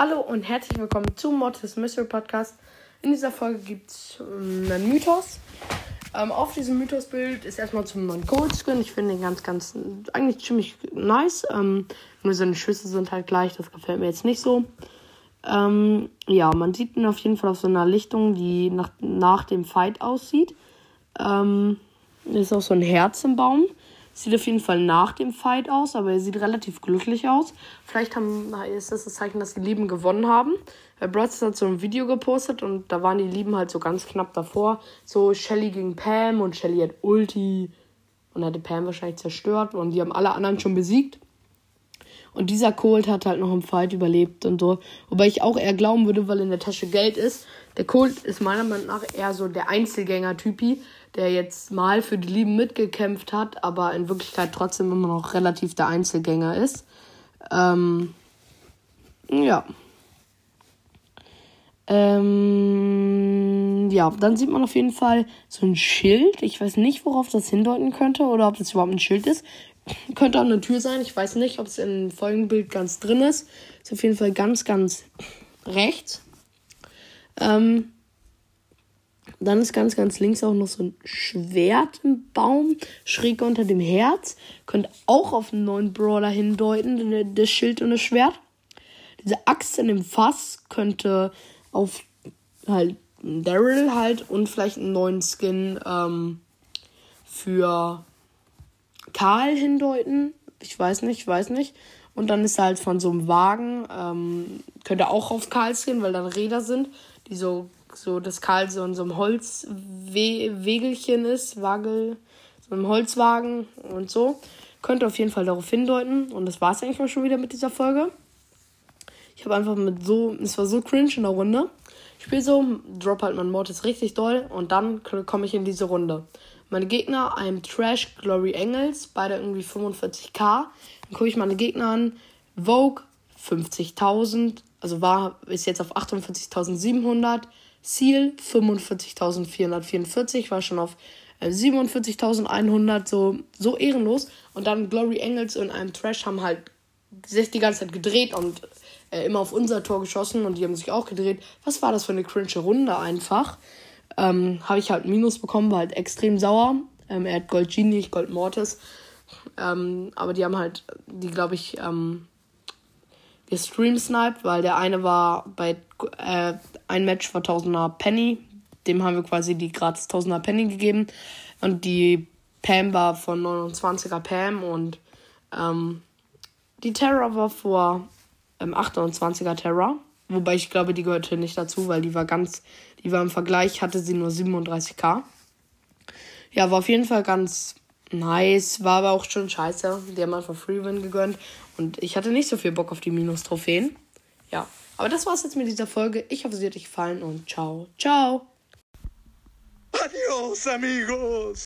Hallo und herzlich willkommen zum Mortis Mystery Podcast. In dieser Folge gibt es ähm, einen Mythos. Ähm, auf diesem Mythosbild ist erstmal zum neuen Gold Skin. Ich finde den ganz, ganz, eigentlich ziemlich nice. Ähm, nur seine Schüsse sind halt gleich, das gefällt mir jetzt nicht so. Ähm, ja, man sieht ihn auf jeden Fall auf so einer Lichtung, die nach, nach dem Fight aussieht. Ähm, ist auch so ein Herz im Baum. Sieht auf jeden Fall nach dem Fight aus, aber er sieht relativ glücklich aus. Vielleicht haben, ist das das Zeichen, dass die Lieben gewonnen haben. Weil Bratz hat so ein Video gepostet und da waren die Lieben halt so ganz knapp davor. So Shelly gegen Pam und Shelly hat Ulti und hatte Pam wahrscheinlich zerstört und die haben alle anderen schon besiegt. Und dieser Colt hat halt noch im Fight überlebt und so. Wobei ich auch eher glauben würde, weil in der Tasche Geld ist. Der Colt ist meiner Meinung nach eher so der Einzelgänger-Typi der jetzt mal für die Lieben mitgekämpft hat, aber in Wirklichkeit trotzdem immer noch relativ der Einzelgänger ist. Ähm, ja. Ähm, ja, dann sieht man auf jeden Fall so ein Schild. Ich weiß nicht, worauf das hindeuten könnte oder ob das überhaupt ein Schild ist. Könnte auch eine Tür sein. Ich weiß nicht, ob es im Folgenbild ganz drin ist. Ist auf jeden Fall ganz, ganz rechts. Ähm, dann ist ganz, ganz links auch noch so ein Schwert im Baum, schräg unter dem Herz. Könnte auch auf einen neuen Brawler hindeuten, das Schild und das Schwert. Diese Axt in dem Fass könnte auf halt Daryl halt und vielleicht einen neuen Skin ähm, für Karl hindeuten. Ich weiß nicht, ich weiß nicht. Und dann ist halt von so einem Wagen, ähm, könnte auch auf Karl Skin, weil dann Räder sind, die so so, dass Karl so in so einem Holzwegelchen ist, Wagel, so einem Holzwagen und so. Könnte auf jeden Fall darauf hindeuten. Und das war es eigentlich auch schon wieder mit dieser Folge. Ich habe einfach mit so, es war so cringe in der Runde. Ich spiele so, drop halt mein Mortis richtig doll und dann komme ich in diese Runde. Meine Gegner, I'm Trash, Glory Engels, beide irgendwie 45k. Dann gucke ich meine Gegner an. Vogue 50.000, also war, ist jetzt auf 48.700. Ziel 45.444, war schon auf äh, 47.100, so, so ehrenlos. Und dann Glory Engels und einem Trash haben halt sich die ganze Zeit gedreht und äh, immer auf unser Tor geschossen und die haben sich auch gedreht. Was war das für eine cringe Runde einfach? Ähm, Habe ich halt Minus bekommen, war halt extrem sauer. Ähm, er hat Gold Genie, ich Gold Mortis. Ähm, aber die haben halt, die glaube ich, ähm, gestream sniped, weil der eine war bei äh, ein Match war 1000er Penny. Dem haben wir quasi die gratis 1000er Penny gegeben. Und die Pam war von 29er Pam und ähm, die Terra war vor ähm, 28er Terra. Wobei ich glaube, die gehörte nicht dazu, weil die war ganz, die war im Vergleich, hatte sie nur 37k. Ja, war auf jeden Fall ganz nice, war aber auch schon scheiße. Die haben einfach Freewin gegönnt. Und ich hatte nicht so viel Bock auf die Minus-Trophäen. Ja. Aber das war's jetzt mit dieser Folge. Ich hoffe, sie hat euch gefallen und ciao, ciao. Adios, amigos.